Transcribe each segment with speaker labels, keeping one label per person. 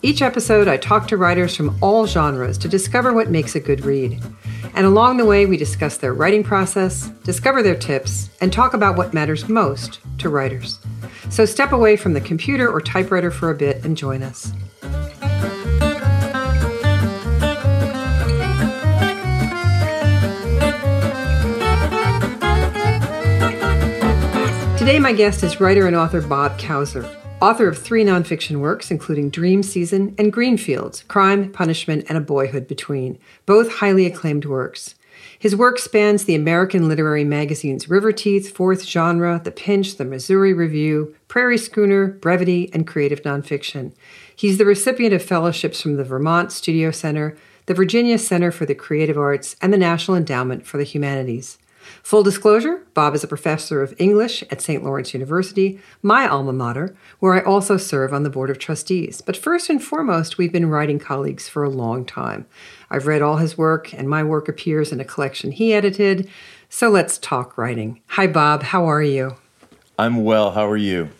Speaker 1: Each episode, I talk to writers from all genres to discover what makes a good read. And along the way, we discuss their writing process, discover their tips, and talk about what matters most to writers. So step away from the computer or typewriter for a bit and join us. Today, my guest is writer and author Bob Cowser, author of three nonfiction works, including Dream Season and Greenfields Crime, Punishment, and A Boyhood Between, both highly acclaimed works. His work spans the American literary magazines River Teeth, Fourth Genre, The Pinch, The Missouri Review, Prairie Schooner, Brevity, and Creative Nonfiction. He's the recipient of fellowships from the Vermont Studio Center, the Virginia Center for the Creative Arts, and the National Endowment for the Humanities. Full disclosure Bob is a professor of English at St. Lawrence University, my alma mater, where I also serve on the Board of Trustees. But first and foremost, we've been writing colleagues for a long time. I've read all his work, and my work appears in a collection he edited. So let's talk writing. Hi, Bob. How are you?
Speaker 2: I'm well. How are you?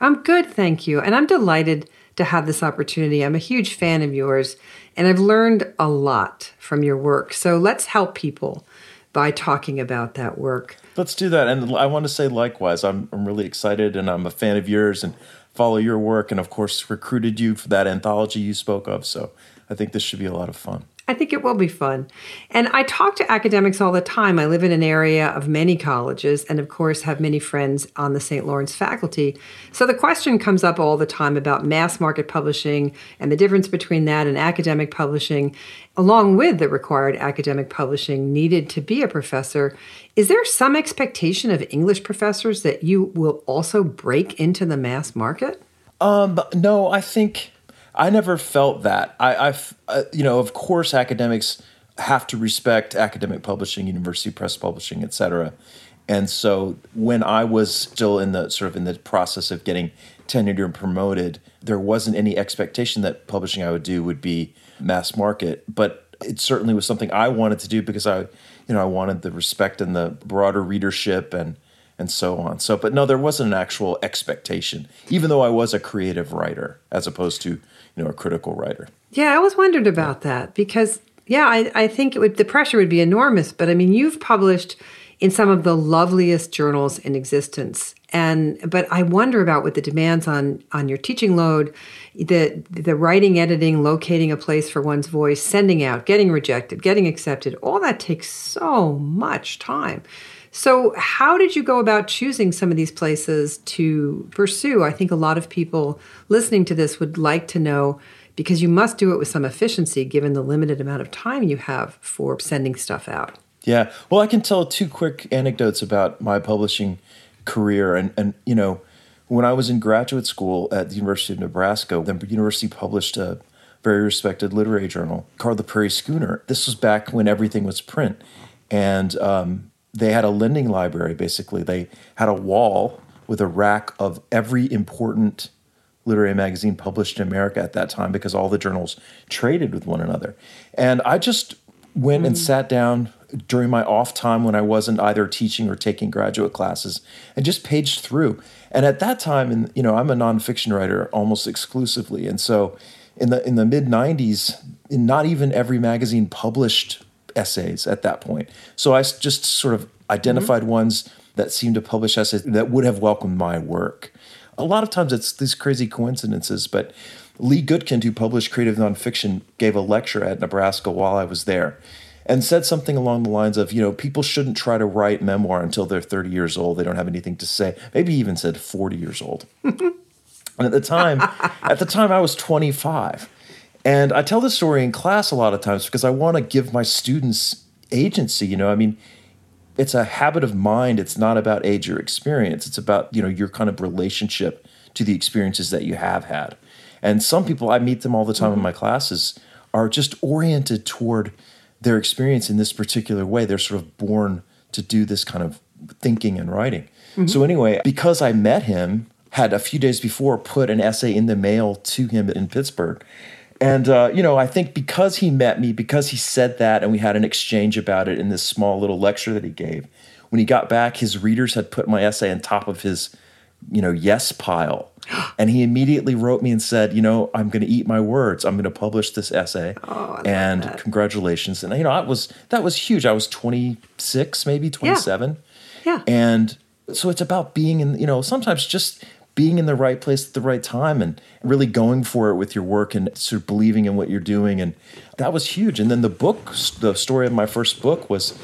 Speaker 1: I'm good, thank you. And I'm delighted to have this opportunity. I'm a huge fan of yours, and I've learned a lot from your work. So let's help people by talking about that work.
Speaker 2: Let's do that. And I want to say likewise, I'm, I'm really excited and I'm a fan of yours and follow your work. And of course, recruited you for that anthology you spoke of. So I think this should be a lot of fun.
Speaker 1: I think it will be fun. And I talk to academics all the time. I live in an area of many colleges and, of course, have many friends on the St. Lawrence faculty. So the question comes up all the time about mass market publishing and the difference between that and academic publishing, along with the required academic publishing needed to be a professor. Is there some expectation of English professors that you will also break into the mass market?
Speaker 2: Um, no, I think I never felt that. I, I've, uh, you know, of course, academics have to respect academic publishing, university press publishing, et cetera. And so when I was still in the sort of in the process of getting tenured and promoted, there wasn't any expectation that publishing I would do would be mass market. But it certainly was something I wanted to do because I, you know, I wanted the respect and the broader readership and and so on. So, but no, there wasn't an actual expectation, even though I was a creative writer as opposed to you know a critical writer.
Speaker 1: Yeah, I always wondered about that because yeah, I, I think it would the pressure would be enormous. But I mean, you've published in some of the loveliest journals in existence, and but I wonder about what the demands on on your teaching load, the the writing, editing, locating a place for one's voice, sending out, getting rejected, getting accepted. All that takes so much time. So, how did you go about choosing some of these places to pursue? I think a lot of people listening to this would like to know because you must do it with some efficiency given the limited amount of time you have for sending stuff out.
Speaker 2: Yeah. Well, I can tell two quick anecdotes about my publishing career. And, and you know, when I was in graduate school at the University of Nebraska, the university published a very respected literary journal called the Prairie Schooner. This was back when everything was print. And um, they had a lending library basically. They had a wall with a rack of every important literary magazine published in America at that time because all the journals traded with one another. And I just went mm. and sat down during my off time when I wasn't either teaching or taking graduate classes and just paged through. And at that time, and you know, I'm a nonfiction writer almost exclusively, and so in the in the mid '90s, not even every magazine published essays at that point. So I just sort of identified mm-hmm. ones that seemed to publish essays that would have welcomed my work. A lot of times it's these crazy coincidences, but Lee Gutkind, who published creative nonfiction, gave a lecture at Nebraska while I was there and said something along the lines of, you know, people shouldn't try to write memoir until they're 30 years old. They don't have anything to say. Maybe even said 40 years old. and at the time, at the time I was 25. And I tell this story in class a lot of times because I want to give my students agency. You know, I mean, it's a habit of mind. It's not about age or experience. It's about, you know, your kind of relationship to the experiences that you have had. And some people, I meet them all the time mm-hmm. in my classes, are just oriented toward their experience in this particular way. They're sort of born to do this kind of thinking and writing. So anyway, because I met him, had a few days before put an essay in the mail to him in Pittsburgh. And uh, you know, I think because he met me, because he said that, and we had an exchange about it in this small little lecture that he gave. When he got back, his readers had put my essay on top of his, you know, yes pile, and he immediately wrote me and said, you know, I'm going to eat my words. I'm going to publish this essay, and congratulations. And you know, that was that was huge. I was 26, maybe 27.
Speaker 1: Yeah.
Speaker 2: And so it's about being in, you know, sometimes just being in the right place at the right time and really going for it with your work and sort of believing in what you're doing. And that was huge. And then the book, the story of my first book was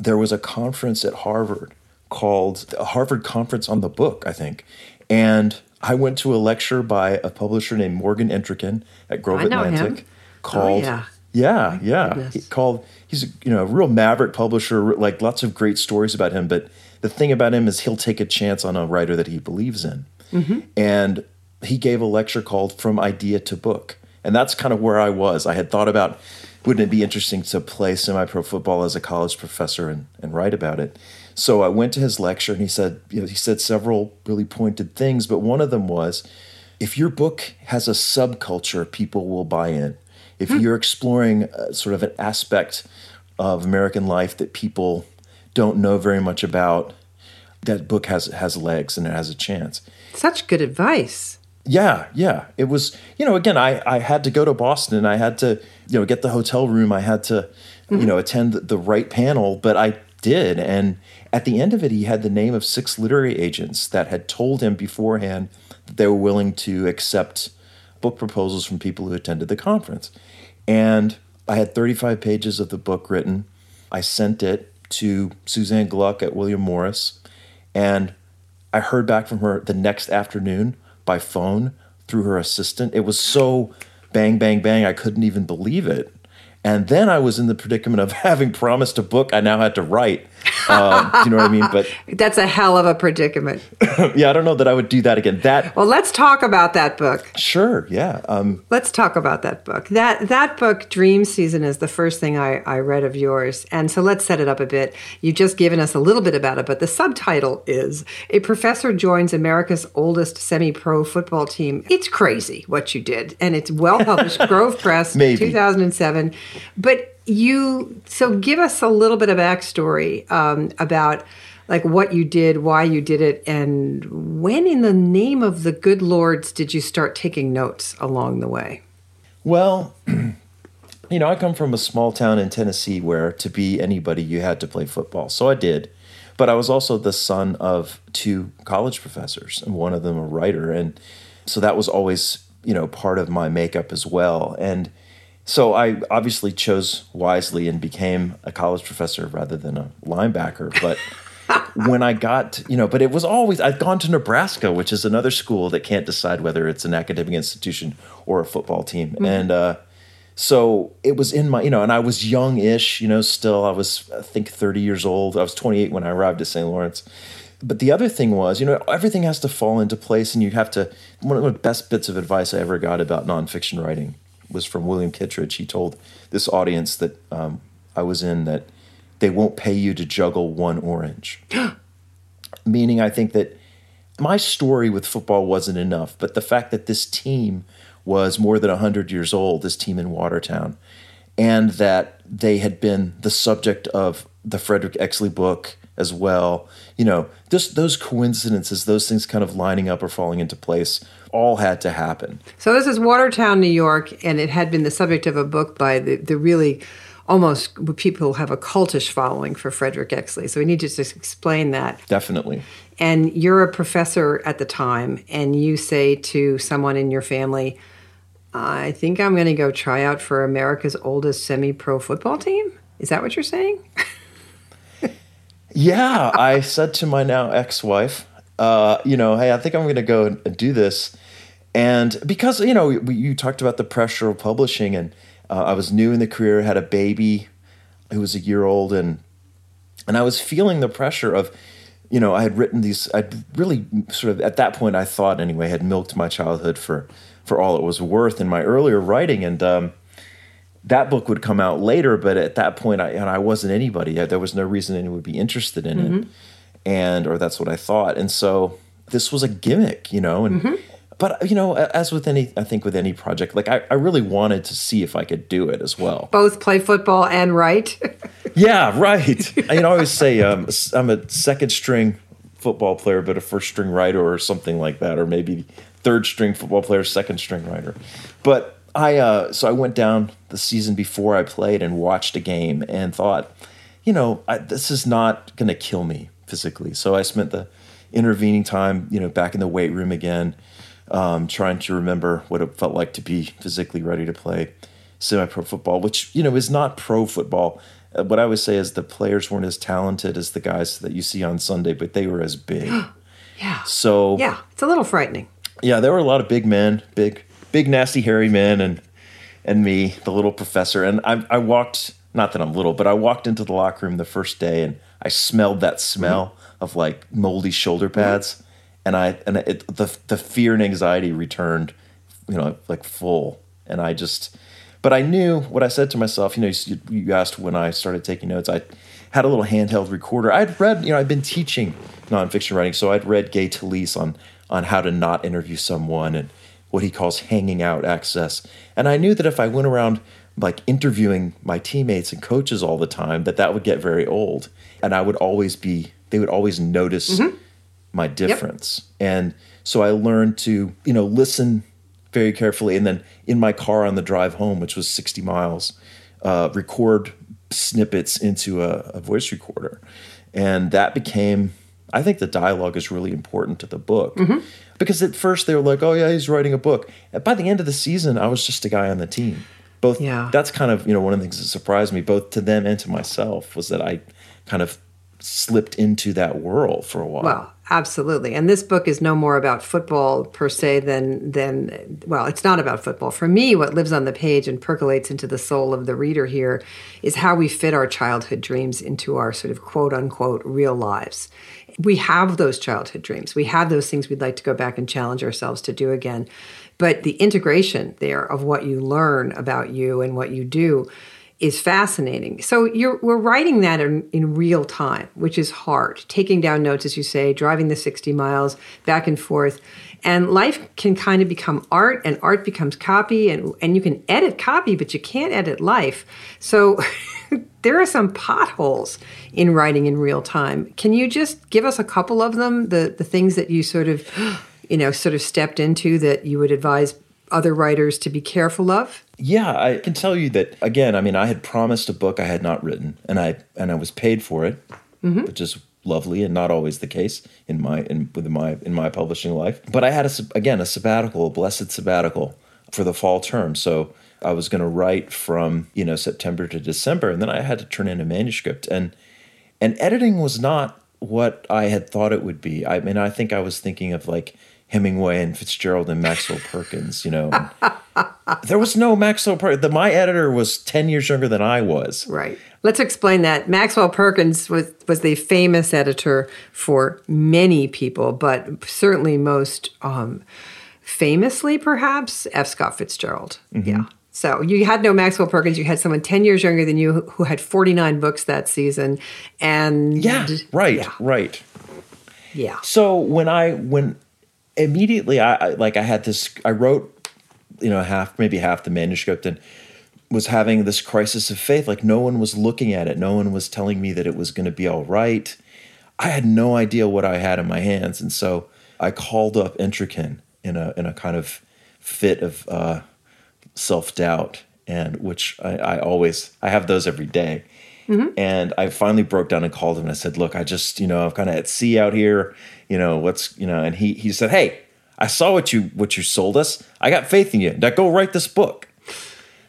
Speaker 2: there was a conference at Harvard called the Harvard Conference on the Book, I think. And I went to a lecture by a publisher named Morgan Entrekin at Grove
Speaker 1: I know him.
Speaker 2: Atlantic
Speaker 1: Oh,
Speaker 2: called
Speaker 1: yeah.
Speaker 2: yeah, yeah. He called he's a, you know a real maverick publisher. Like lots of great stories about him. But the thing about him is he'll take a chance on a writer that he believes in. Mm-hmm. And he gave a lecture called "From Idea to Book," and that's kind of where I was. I had thought about wouldn't it be interesting to play semi-pro football as a college professor and, and write about it. So I went to his lecture and he said, you know, he said several really pointed things, but one of them was if your book has a subculture, people will buy in. If you're exploring uh, sort of an aspect of American life that people don't know very much about, that book has has legs and it has a chance.
Speaker 1: Such good advice.
Speaker 2: Yeah, yeah. It was, you know, again, I, I had to go to Boston. And I had to, you know, get the hotel room. I had to, you know, attend the right panel, but I did. And at the end of it, he had the name of six literary agents that had told him beforehand that they were willing to accept book proposals from people who attended the conference. And I had 35 pages of the book written. I sent it to Suzanne Gluck at William Morris. And I heard back from her the next afternoon by phone through her assistant. It was so bang, bang, bang, I couldn't even believe it. And then I was in the predicament of having promised a book I now had to write. Uh, do you know what I mean? But
Speaker 1: That's a hell of a predicament.
Speaker 2: yeah, I don't know that I would do that again. That,
Speaker 1: Well, let's talk about that book.
Speaker 2: sure, yeah. Um,
Speaker 1: Let's talk about that book. That that book, Dream Season, is the first thing I, I read of yours. And so let's set it up a bit. You've just given us a little bit about it, but the subtitle is A Professor Joins America's Oldest Semi Pro Football Team. It's crazy what you did. And it's well published, Grove Press, 2007. But you, so give us a little bit of backstory um, about like what you did, why you did it, and when in the name of the good lords did you start taking notes along the way?
Speaker 2: Well, you know, I come from a small town in Tennessee where to be anybody, you had to play football. So I did. But I was also the son of two college professors, and one of them a writer. And so that was always, you know, part of my makeup as well. And so I obviously chose wisely and became a college professor rather than a linebacker. But when I got, you know, but it was always, I'd gone to Nebraska, which is another school that can't decide whether it's an academic institution or a football team. And uh, so it was in my, you know, and I was young ish, you know, still, I was, I think, 30 years old. I was 28 when I arrived at St. Lawrence. But the other thing was, you know, everything has to fall into place, and you have to. One of the best bits of advice I ever got about nonfiction writing was from William Kittredge. He told this audience that um, I was in that they won't pay you to juggle one orange. Meaning, I think that my story with football wasn't enough, but the fact that this team was more than 100 years old, this team in Watertown, and that they had been the subject of the Frederick Exley book as well. You know, just those coincidences, those things kind of lining up or falling into place, all had to happen.
Speaker 1: So this is Watertown, New York, and it had been the subject of a book by the, the really almost people who have a cultish following for Frederick Exley. So we need to just explain that.
Speaker 2: Definitely.
Speaker 1: And you're a professor at the time, and you say to someone in your family, I think I'm going to go try out for America's oldest semi pro football team. Is that what you're saying?
Speaker 2: Yeah, I said to my now ex-wife, uh, you know, hey, I think I'm going to go and do this, and because you know, we, you talked about the pressure of publishing, and uh, I was new in the career, had a baby who was a year old, and and I was feeling the pressure of, you know, I had written these. I'd really sort of at that point, I thought anyway, had milked my childhood for for all it was worth in my earlier writing, and um, that book would come out later, but at that point, I and I wasn't anybody. There was no reason anyone would be interested in mm-hmm. it, and or that's what I thought. And so this was a gimmick, you know. And mm-hmm. but you know, as with any, I think with any project, like I, I really wanted to see if I could do it as well.
Speaker 1: Both play football and write.
Speaker 2: yeah, right. I you know, I always say um, I'm a second string football player, but a first string writer or something like that, or maybe third string football player, second string writer. But I uh, so I went down the season before I played and watched a game and thought, you know, I, this is not going to kill me physically. So I spent the intervening time, you know, back in the weight room again, um, trying to remember what it felt like to be physically ready to play semi-pro football, which you know is not pro football. Uh, what I would say is the players weren't as talented as the guys that you see on Sunday, but they were as big.
Speaker 1: yeah.
Speaker 2: So
Speaker 1: yeah, it's a little frightening.
Speaker 2: Yeah, there were a lot of big men, big big nasty hairy men and and me, the little professor. And I, I walked, not that I'm little, but I walked into the locker room the first day and I smelled that smell mm-hmm. of like moldy shoulder pads, mm-hmm. and I and it, the the fear and anxiety returned, you know, like full. And I just, but I knew what I said to myself. You know, you, you asked when I started taking notes. I had a little handheld recorder. I'd read, you know, I'd been teaching nonfiction writing, so I'd read Gay Talese on on how to not interview someone and what he calls hanging out access. And I knew that if I went around like interviewing my teammates and coaches all the time, that that would get very old. And I would always be, they would always notice mm-hmm. my difference. Yep. And so I learned to, you know, listen very carefully. And then in my car on the drive home, which was 60 miles, uh, record snippets into a, a voice recorder. And that became I think the dialogue is really important to the book mm-hmm. because at first they were like, "Oh yeah, he's writing a book." And by the end of the season, I was just a guy on the team. Both yeah. that's kind of you know one of the things that surprised me both to them and to myself was that I kind of slipped into that world for a while.
Speaker 1: Well, absolutely. And this book is no more about football per se than than well, it's not about football. For me, what lives on the page and percolates into the soul of the reader here is how we fit our childhood dreams into our sort of quote unquote real lives we have those childhood dreams. We have those things we'd like to go back and challenge ourselves to do again. But the integration there of what you learn about you and what you do is fascinating. So you're we're writing that in, in real time, which is hard. Taking down notes, as you say, driving the 60 miles back and forth. And life can kind of become art and art becomes copy and, and you can edit copy, but you can't edit life. So there are some potholes in writing in real time. Can you just give us a couple of them, the, the things that you sort of, you know, sort of stepped into that you would advise other writers to be careful of?
Speaker 2: Yeah, I can tell you that again, I mean, I had promised a book I had not written and I and I was paid for it, mm-hmm. which is lovely and not always the case in my in with my in my publishing life. But I had a again a sabbatical, a blessed sabbatical for the fall term. So I was going to write from you know September to December, and then I had to turn in a manuscript, and and editing was not what I had thought it would be. I mean, I think I was thinking of like Hemingway and Fitzgerald and Maxwell Perkins. You know, there was no Maxwell Perkins. The, my editor was ten years younger than I was.
Speaker 1: Right. Let's explain that. Maxwell Perkins was was the famous editor for many people, but certainly most um, famously, perhaps F. Scott Fitzgerald. Mm-hmm. Yeah. So you had no Maxwell Perkins. You had someone 10 years younger than you who had 49 books that season. And
Speaker 2: yeah, right, yeah. right.
Speaker 1: Yeah.
Speaker 2: So when I, when immediately I, I, like I had this, I wrote, you know, half, maybe half the manuscript and was having this crisis of faith. Like no one was looking at it. No one was telling me that it was going to be all right. I had no idea what I had in my hands. And so I called up Entrekin in a, in a kind of fit of, uh, self doubt, and which I, I, always I have those every day. Mm-hmm. And I finally broke down and called him and I said, "Look, I just you know I'm kind of at sea out here. You know what's you know." And he he said, "Hey, I saw what you what you sold us. I got faith in you. Now go write this book."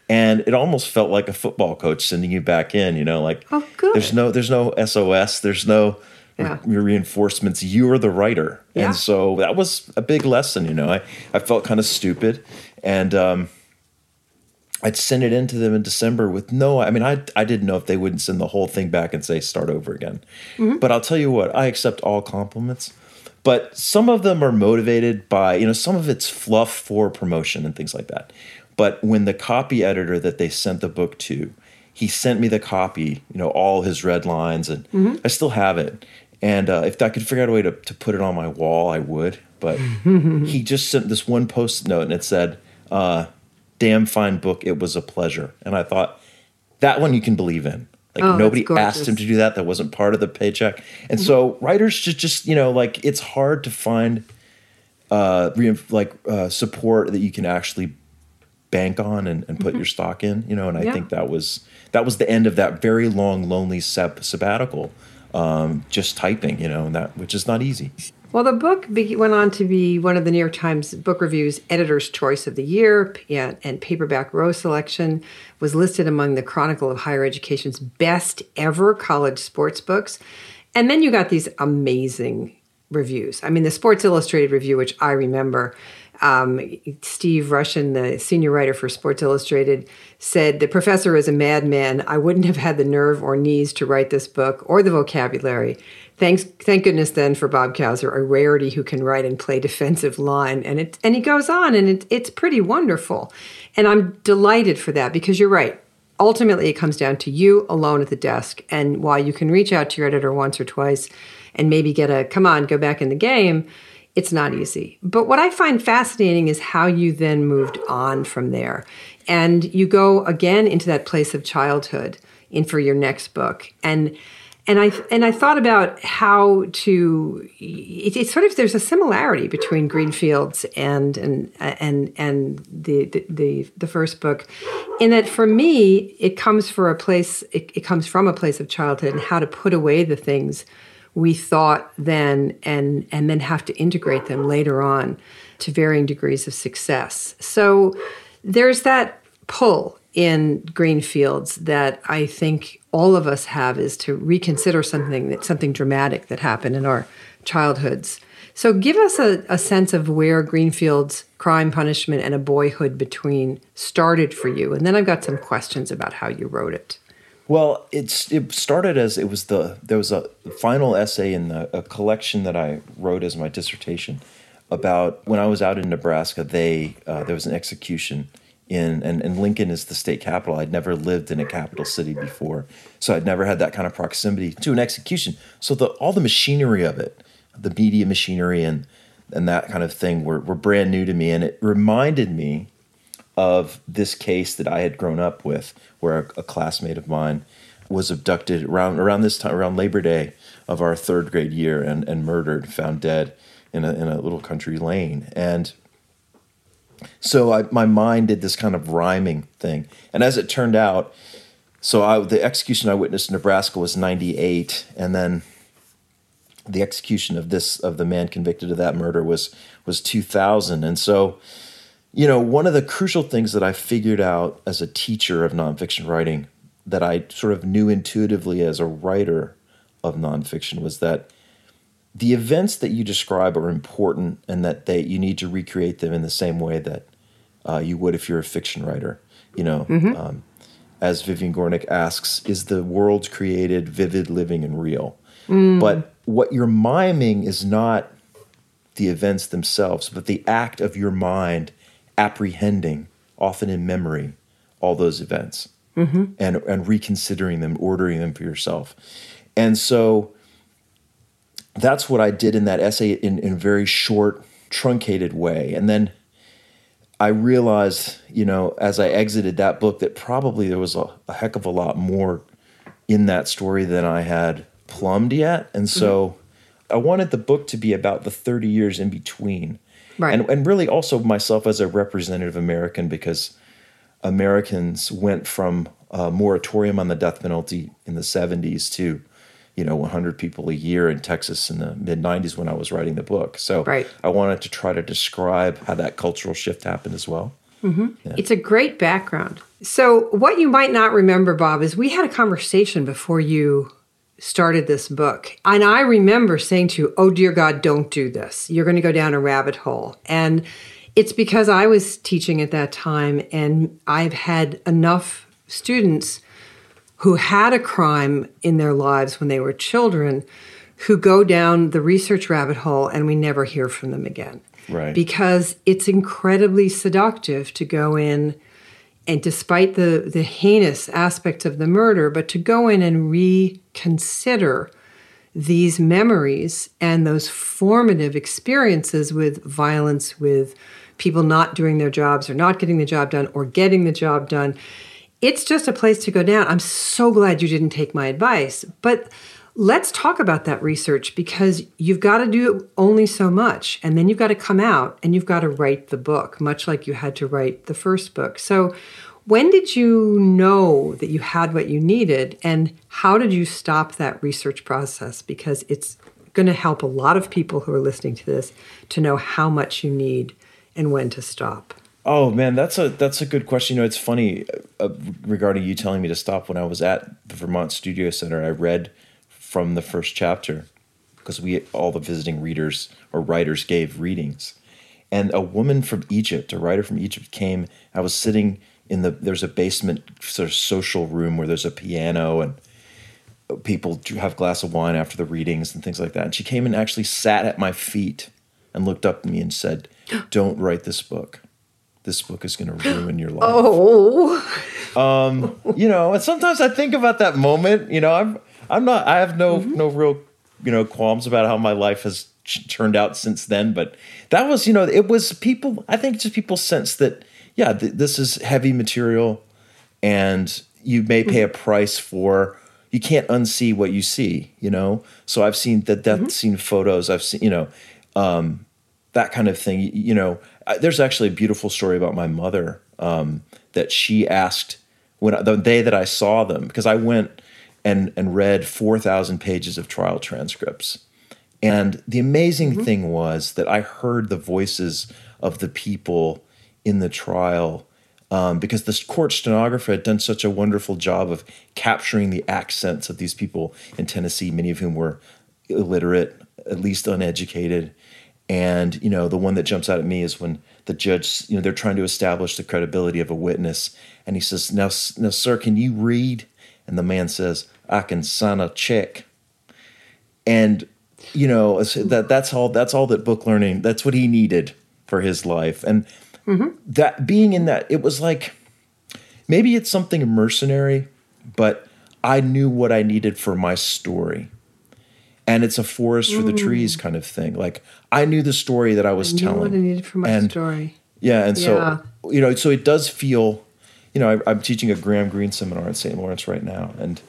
Speaker 2: And it almost felt like a football coach sending you back in. You know, like
Speaker 1: oh,
Speaker 2: there's no there's no SOS. There's no yeah. reinforcements. You are the writer, yeah. and so that was a big lesson. You know, I I felt kind of stupid, and um, I'd send it into them in December with no, I mean, I, I didn't know if they wouldn't send the whole thing back and say, start over again. Mm-hmm. But I'll tell you what, I accept all compliments. But some of them are motivated by, you know, some of it's fluff for promotion and things like that. But when the copy editor that they sent the book to, he sent me the copy, you know, all his red lines, and
Speaker 1: Mm-hmm.
Speaker 2: I still have it. And uh, if I could figure out a way to, to put it on my wall, I would. But he just sent this one post note, and it said, uh, "Damn fine book. It was a pleasure." And I thought that one you can believe in. Like
Speaker 1: Oh,
Speaker 2: nobody asked him to do that. That wasn't part of the paycheck. And so writers should just, you know, like it's hard to find uh like uh support that you can actually bank on and, and put your stock in, you know, and I
Speaker 1: Mm-hmm. Yeah.
Speaker 2: think that was that was the end of that very long lonely sab- sabbatical um just typing, you know, and that which is not easy.
Speaker 1: Well, the book went on to be one of the New York Times Book Review's Editor's Choice of the Year, and Paperback Row Selection was listed among the Chronicle of Higher Education's best ever college sports books. And then you got these amazing reviews. I mean, the Sports Illustrated review, which I remember, um, Steve Rushin, the senior writer for Sports Illustrated, said the professor is a madman. I wouldn't have had the nerve or knees to write this book or the vocabulary. Thanks, thank goodness then for Bob Cowser, a rarity who can write and play defensive line. And it and he goes on, and it, it's pretty wonderful. And I'm delighted for that because you're right. Ultimately, it comes down to you alone at the desk. And while you can reach out to your editor once or twice and maybe get a come on, go back in the game, it's not easy. But what I find fascinating is how you then moved on from there. And you go again into that place of childhood in for your next book. And and I and I thought about how to. It, it's sort of there's a similarity between Greenfields and and and and the the the, the first book, in that for me it comes for a place. It, it comes from a place of childhood and how to put away the things we thought then and and then have to integrate them later on to varying degrees of success. So there's that pull in green fields that I think all of us have is to reconsider something that something dramatic that happened in our childhoods. So give us a, a sense of where Greenfield's crime punishment and a boyhood between started for you. And then I've got some questions about how you wrote it.
Speaker 2: Well, it's it started as it was the there was a final essay in the, a collection that I wrote as my dissertation about when I was out in Nebraska. They uh, there was an execution in and, and Lincoln is the state capital. I'd never lived in a capital city before, so I'd never had that kind of proximity to an execution. So the all the machinery of it, the media machinery and and that kind of thing were were brand new to me, and it reminded me of this case that I had grown up with, where a, a classmate of mine was abducted around around this time, around Labor Day of our third grade year, and and murdered, found dead in a in a little country lane, and so I, my mind did this kind of rhyming thing, and as it turned out, so I, the execution I witnessed in Nebraska was '98, and then the execution of this of the man convicted of that murder was was 2000, and so you know, one of the crucial things that I figured out as a teacher of nonfiction writing that I sort of knew intuitively as a writer of nonfiction was that the events that you describe are important and that they you need to recreate them in the same way that uh, you would if you're a fiction writer. You know, um, as Vivian Gornick asks, is the world created vivid, living, and real? But what you're miming is not the events themselves, but the act of your mind apprehending, often in memory, all those events mm-hmm. and, and reconsidering them, ordering them for yourself. And so that's what I did in that essay in, in a very short, truncated way. And then I realized, you know, as I exited that book, that probably there was a, a heck of a lot more in that story than I had plumbed yet. And so mm-hmm. I wanted the book to be about the 30 years in between.
Speaker 1: Right.
Speaker 2: And, and really also myself as a representative American because Americans went from a moratorium on the death penalty in the 70s to, you know, 100 people a year in Texas in the mid 90s when I was writing the book. So
Speaker 1: Right.
Speaker 2: I wanted to try to describe how that cultural shift happened as well. Mm-hmm.
Speaker 1: It's a great background. So, what you might not remember, Bob, is we had a conversation before you started this book. And I remember saying to you, Oh, dear God, don't do this. You're going to go down a rabbit hole. And it's because I was teaching at that time and I've had enough students who had a crime in their lives when they were children who go down the research rabbit hole and we never hear from them again
Speaker 2: Right.
Speaker 1: because it's incredibly seductive to go in and despite the the heinous aspects of the murder, but to go in and reconsider these memories and those formative experiences with violence, with people not doing their jobs or not getting the job done or getting the job done. It's just a place to go down. I'm so glad you didn't take my advice. But let's talk about that research because you've got to do it only so much. And then you've got to come out and you've got to write the book, much like you had to write the first book. So, when did you know that you had what you needed? And how did you stop that research process? Because it's going to help a lot of people who are listening to this to know how much you need and when to stop.
Speaker 2: Oh man, that's a that's a good question. You know, it's funny uh, regarding you telling me to stop. When I was at the Vermont Studio Center, I read from the first chapter because we all the visiting readers or writers gave readings, and a woman from Egypt, a writer from Egypt, came. I was sitting in the there's a basement sort of social room where there's a piano and people have a glass of wine after the readings and things like that. And she came and actually sat at my feet and looked up at me and said, "Don't write this book. This book is going to ruin your life."
Speaker 1: Oh,
Speaker 2: um, you know. And sometimes I think about that moment. You know, I'm I'm not. I have no mm-hmm. no real you know qualms about how my life has turned out since then. But that was you know it was people. I think just people sense that yeah, th- this is heavy material, and you may pay a price for. You can't unsee what you see, you know. So I've seen the death mm-hmm. scene photos. I've seen, you know, um, that kind of thing. You, you know, I, there's actually a beautiful story about my mother um, that she asked when the day that I saw them because I went and and read four thousand pages of trial transcripts, and the amazing mm-hmm. thing was that I heard the voices of the people in the trial um, because the court stenographer had done such a wonderful job of capturing the accents of these people in Tennessee, many of whom were illiterate, at least uneducated. And you know, the one that jumps out at me is when the judge, you know, they're trying to establish the credibility of a witness, and he says, "Now, now, sir, can you read?" And the man says, "I can sign a check." And you know, that that's all. That's all that book learning. That's what he needed for his life, and Mm-hmm. That being in that, it was like maybe it's something mercenary, but I knew what I needed for my story. And it's a forest for the mm. trees kind of thing. Like I knew the story that I was
Speaker 1: I knew
Speaker 2: telling.
Speaker 1: What I needed for my
Speaker 2: and,
Speaker 1: story.
Speaker 2: Yeah, and yeah. so you know, so it does feel. You know, I, I'm teaching a Graham Greene seminar at St. Lawrence right now, and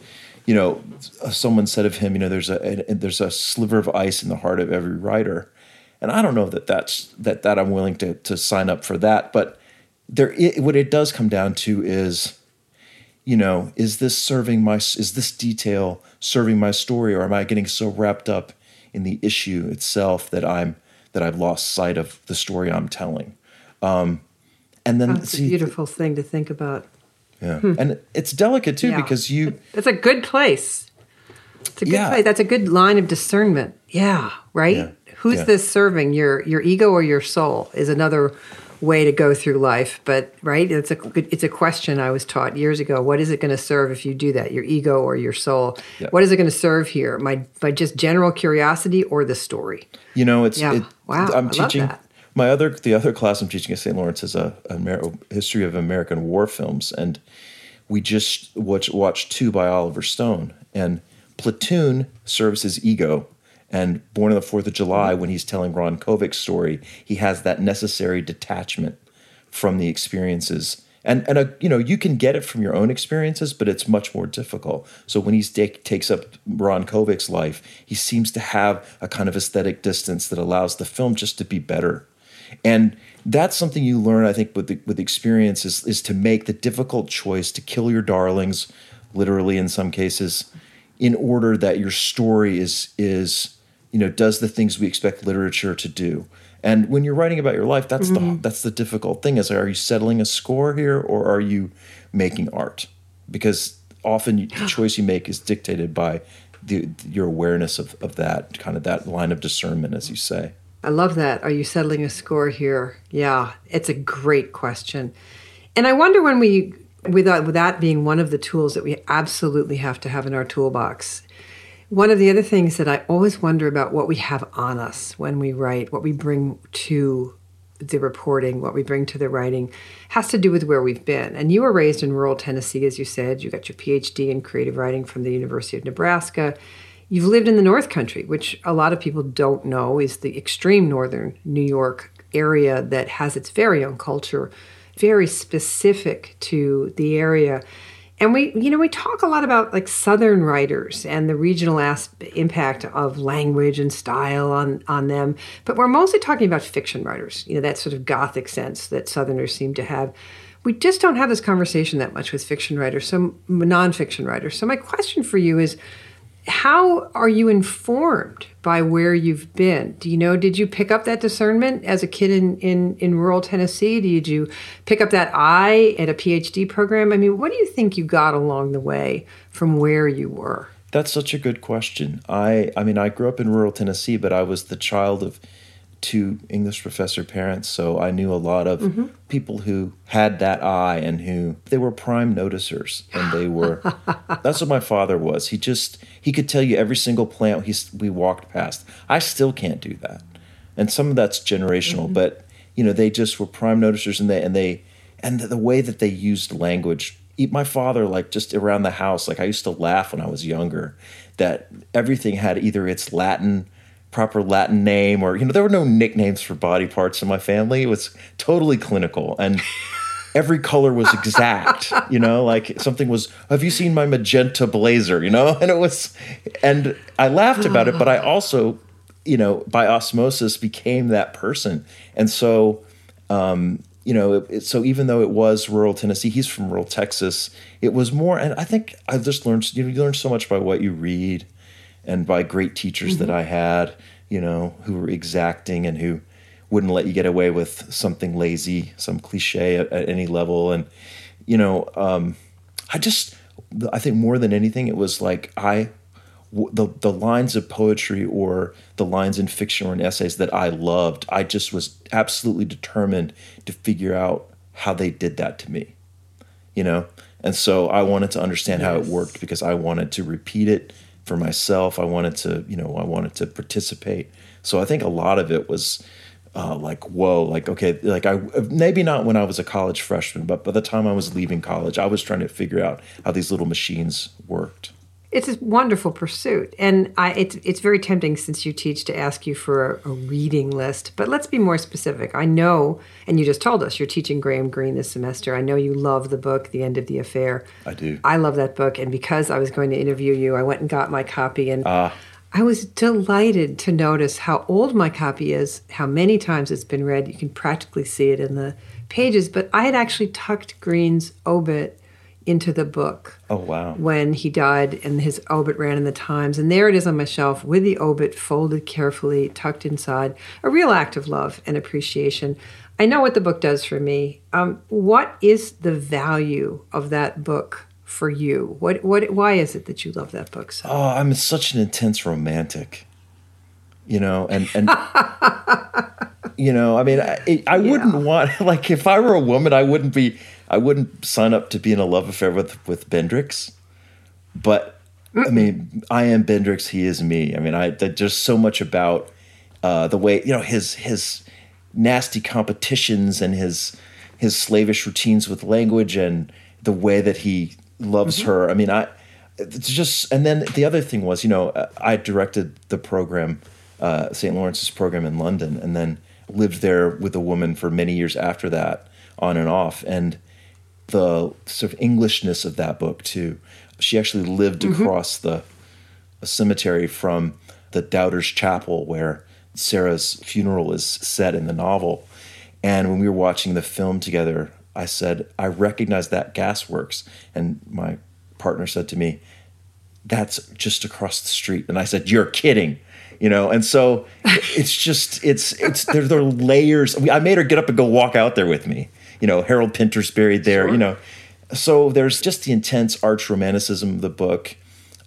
Speaker 2: you know, someone said of him, you know, there's a, a, there's a sliver of ice in the heart of every writer, and I don't know that that's that that I'm willing to to sign up for that. But there, it, what it does come down to is, you know, is this serving my is this detail serving my story, or am I getting so wrapped up in the issue itself that I'm that I've lost sight of the story I'm telling? Um, and then
Speaker 1: that's see, a beautiful thing to think about.
Speaker 2: Yeah, hmm. and it's delicate too yeah. because you.
Speaker 1: It's a good place. It's a good yeah. place. That's a good line of discernment. Yeah, right. Yeah. Who's yeah. this serving? Your your ego or your soul is another way to go through life. But right, it's a it's a question I was taught years ago. What is it going to serve if you do that? Your ego or your soul? Yeah. What is it going to serve here? My my just general curiosity or the story?
Speaker 2: You know, it's yeah. It, wow. I'm I teaching my other the other class I'm teaching at St. Lawrence is a, a history of American war films, and we just watched watched two by Oliver Stone and. Platoon serves his ego and Born on the Fourth of July, when he's telling Ron Kovic's story, he has that necessary detachment from the experiences. And and a, you know you can get it from your own experiences, but it's much more difficult. So when he take, takes up Ron Kovic's life, he seems to have a kind of aesthetic distance that allows the film just to be better. And that's something you learn, I think, with the, with experience is, is to make the difficult choice to kill your darlings, literally in some cases, in order that your story is is you know does the things we expect literature to do. And when you're writing about your life that's mm-hmm. the that's the difficult thing is are you settling a score here or are you making art? Because often the choice you make is dictated by the, your awareness of, of that kind of that line of discernment as you say.
Speaker 1: I love that. Are you settling a score here? Yeah it's a great question. And i wonder when we with that being one of the tools that we absolutely have to have in our toolbox one of the other things that I always wonder about what we have on us when we write, what we bring to the reporting, what we bring to the writing, has to do with where we've been. And you were raised in rural Tennessee, as you said. You got your PhD in creative writing from the University of Nebraska. You've lived in the North Country, which a lot of people don't know is the extreme northern New York area that has its very own culture, very specific to the area. And we, you know, we talk a lot about like Southern writers and the regional as- impact of language and style on on them, but we're mostly talking about fiction writers. You know, that sort of gothic sense that Southerners seem to have. We just don't have this conversation that much with fiction writers, some nonfiction writers. So my question for you is how are you informed by where you've been? Do you know, did you pick up that discernment as a kid in, in, in rural Tennessee? Did you pick up that eye at a PhD program? I mean, what do you think you got along the way from where you were?
Speaker 2: That's such a good question. I I mean, I grew up in rural Tennessee, but I was the child of two English professor parents, so I knew a lot of mm-hmm. people who had that eye and who they were prime noticers, and they were. that's what my father was. He just he could tell you every single plant he, we walked past. I still can't do that, and some of that's generational, mm-hmm. but you know they just were prime noticers, and they and they and the way that they used language. My father, like just around the house, like I used to laugh when I was younger, that everything had either its Latin proper Latin name or you know there were no nicknames for body parts in my family. It was totally clinical and every color was exact. you know, like something was. Have you seen my magenta blazer? You know, and it was, and I laughed about it, but I also, you know, by osmosis became that person, and so. Um, you know, it, it, so even though it was rural Tennessee, he's from rural Texas. It was more, and I think I just learned. You know, you learn so much by what you read, and by great teachers mm-hmm. that I had, you know, who were exacting and who wouldn't let you get away with something lazy, some cliche at, at any level. And, you know, um, I just, I think more than anything, it was like I, the, the lines of poetry or the lines in fiction or in essays that I loved, I just was absolutely determined to figure out how they did that to me, you know? And so I wanted to understand yes. how it worked because I wanted to repeat it for myself. I wanted to, you know, I wanted to participate. So I think a lot of it was uh, like, whoa, like, okay, like I, maybe not when I was a college freshman, but by the time I was leaving college, I was trying to figure out how these little machines worked.
Speaker 1: It's a wonderful pursuit, and I, it's it's very tempting since you teach to ask you for a, a, reading list. But let's be more specific. I know, and you just told us you're teaching Graham Greene this semester. I know you love the book, The End of the Affair.
Speaker 2: I do.
Speaker 1: I love that book, and because I was going to interview you, I went and got my copy, and uh, I was delighted to notice how old my copy is, how many times it's been read. You can practically see it in the pages. But I had actually tucked Greene's obit into the book.
Speaker 2: Oh, wow.
Speaker 1: When he died and his obit ran in the Times. And there it is on my shelf with the obit folded carefully, tucked inside. A real act of love and appreciation. I know what the book does for me. Um, what is the value of that book for you? What, what, why is it that you love that book so?
Speaker 2: Oh, I'm such an intense romantic. You know, and and you know, I mean, I, I wouldn't yeah. want like if I were a woman, I wouldn't be I wouldn't sign up to be in a love affair with with Bendrix, but I mean, I am Bendrix. He is me. I mean, I there's so much about uh, the way you know his his nasty competitions and his his slavish routines with language and the way that he loves mm-hmm. her. I mean, I it's just and then the other thing was, you know, I directed the program, uh, St. Lawrence's program in London, and then lived there with a woman for many years after that, on and off, and the sort of Englishness of that book too. She actually lived mm-hmm. across the cemetery from the Doubters Chapel where Sarah's funeral is set in the novel. And when we were watching the film together, I said, I recognize that gasworks. And my partner said to me, That's just across the street. And I said, You're kidding. You know, and so it's just it's it's there, there are layers. I made her get up and go walk out there with me you know, Harold Pinter's buried there, sure. you know. So there's just the intense arch romanticism of the book.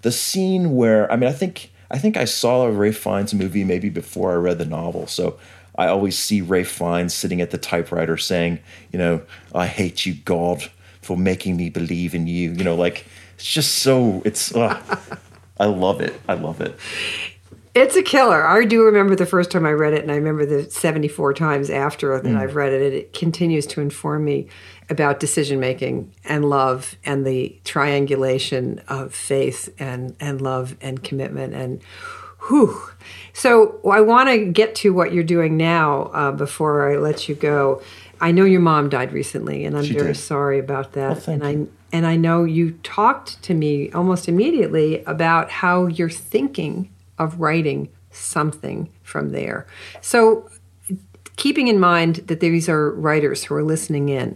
Speaker 2: The scene where I mean, I think I think I saw a Ralph Fiennes movie maybe before I read the novel. So I always see Ray Fiennes sitting at the typewriter saying, you know, I hate you, God, for making me believe in you. You know, like it's just so it's. Uh, I love it. I love it.
Speaker 1: It's a killer. I do remember the first time I read it, and I remember the 74 times after that I've read it. It continues to inform me about decision making and love and the triangulation of faith and, and love and commitment. And whew. So I want to get to what you're doing now uh, before I let you go. I know your mom died recently, and I'm
Speaker 2: She
Speaker 1: very
Speaker 2: did.
Speaker 1: sorry about that.
Speaker 2: Well,
Speaker 1: and I and I know you talked to me almost immediately about how you're thinking of writing something from there. So, keeping in mind that these are writers who are listening in,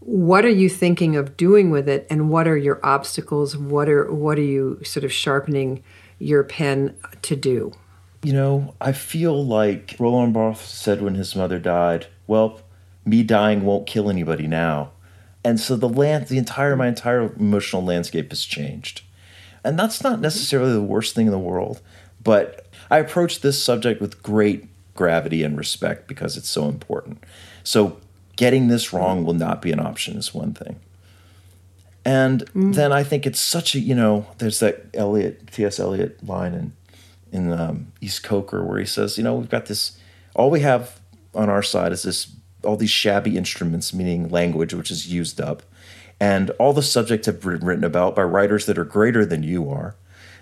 Speaker 1: what are you thinking of doing with it, and what are your obstacles? What are what are you sort of sharpening your pen to do?
Speaker 2: You know, I feel like Roland Barthes said when his mother died, well, me dying won't kill anybody now. And so the land the entire my entire emotional landscape has changed. And that's not necessarily the worst thing in the world, but I approach this subject with great gravity and respect because it's so important. So getting this wrong will not be an option is one thing. And then I think it's such a you know there's that Eliot T.S. Eliot line in in um, East Coker where he says you know we've got this all we have on our side is this all these shabby instruments meaning language which is used up and all the subjects have been written about by writers that are greater than you are.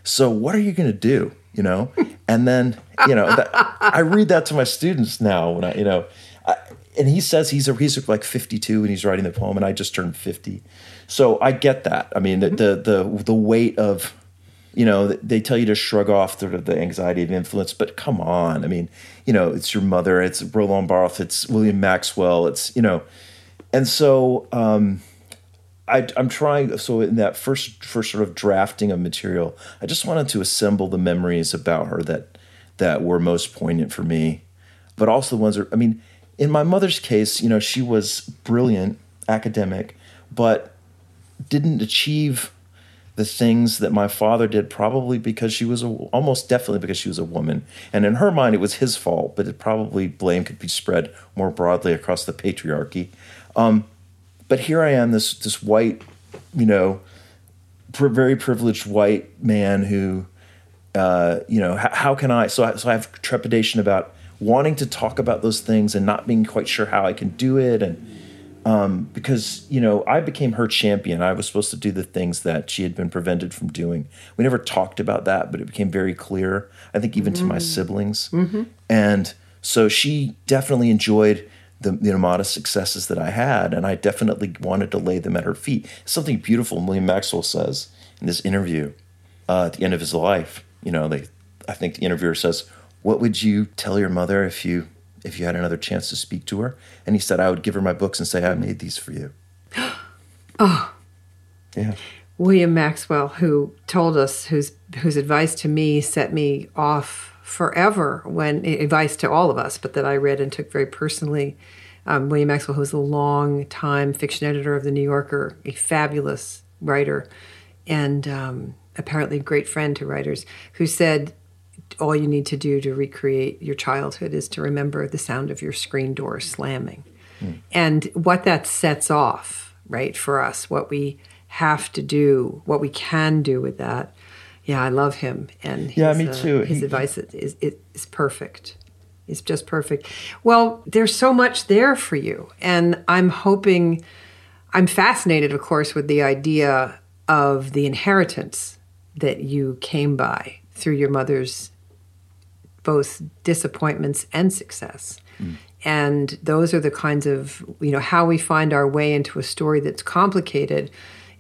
Speaker 2: So what are you going to do you know? And then you know that, i read that to my students now when i you know I, and he says he's a, he's like 52 and he's writing the poem and i just turned 50 so i get that. I mean the the the, the weight of you know they tell you to shrug off sort of the anxiety of influence but come on. I mean you know it's your mother it's roland barthes it's william maxwell it's you know. And so um I, I'm trying. So in that first first sort of drafting of material, I just wanted to assemble the memories about her that that were most poignant for me, but also the ones. That, I mean, in my mother's case, you know, she was brilliant academic, but didn't achieve the things that my father did probably because she was a, almost definitely because she was a woman and in her mind it was his fault but it probably blame could be spread more broadly across the patriarchy um, but here I am, this this white, you know, pri very privileged white man who, uh, you know, h- how can I? So I, so I have trepidation about wanting to talk about those things and not being quite sure how I can do it, and um, because you know I became her champion. I was supposed to do the things that she had been prevented from doing. We never talked about that, but it became very clear. I think even to my siblings, and so she definitely enjoyed the you know, modest successes that I had, and I definitely wanted to lay them at her feet. Something beautiful William Maxwell says in this interview uh, at the end of his life. You know, they, I think the interviewer says, "What would you tell your mother if you if you had another chance to speak to her?" And he said, "I would give her my books and say I made these for you." oh, yeah.
Speaker 1: William Maxwell, who told us whose whose advice to me set me off forever when advice to all of us, but that I read and took very personally. Um, William Maxwell, who was a long time fiction editor of the New Yorker, a fabulous writer, and um, apparently a great friend to writers, who said, "All you need to do to recreate your childhood is to remember the sound of your screen door slamming." and what that sets off right for us what we have to do what we can do with that yeah i love him and his,
Speaker 2: Yeah, me
Speaker 1: uh,
Speaker 2: too.
Speaker 1: his
Speaker 2: He-
Speaker 1: advice is, is, is perfect it's just perfect well there's so much there for you and i'm hoping i'm fascinated of course with the idea of the inheritance that you came by through your mother's both disappointments and success. And those are the kinds of, you know, how we find our way into a story that's complicated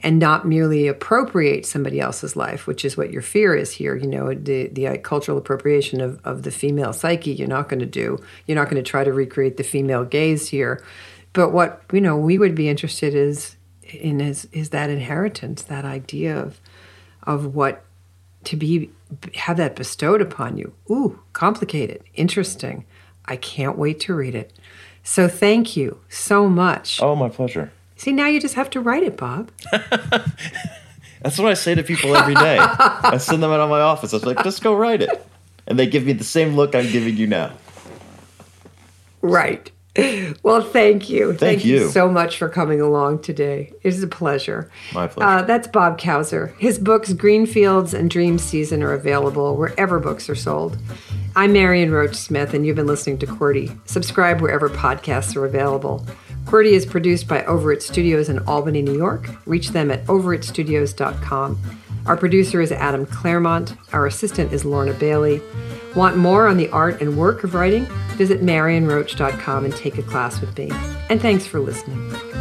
Speaker 1: and not merely appropriate somebody else's life, which is what your fear is here. You know, the, the uh, cultural appropriation of, of the female psyche, you're not going to do. You're not going to try to recreate the female gaze here. But what, you know, we would be interested is in is, is that inheritance, that idea of, of what to be have that bestowed upon you. Ooh, complicated, interesting. I can't wait to read it. So thank you so much.
Speaker 2: Oh, my pleasure.
Speaker 1: See, now you just have to write it, Bob.
Speaker 2: That's what I say to people every day. I send them out of my office. I was like, just go write it. And they give me the same look I'm giving you now.
Speaker 1: Right. Well, thank you.
Speaker 2: Thank you.
Speaker 1: so much for coming along today. It is a pleasure.
Speaker 2: My pleasure.
Speaker 1: Uh, that's Bob Cowser. His books, Greenfields and Dream Season, are available wherever books are sold. I'm Marion Roach Smith, and you've been listening to QWERTY. Subscribe wherever podcasts are available. QWERTY is produced by Overit Studios in Albany, New York. Reach them at overitstudios.com. Our producer is Adam Claremont. Our assistant is Lorna Bailey. Want more on the art and work of writing? Visit marionroach.com and take a class with me. And thanks for listening.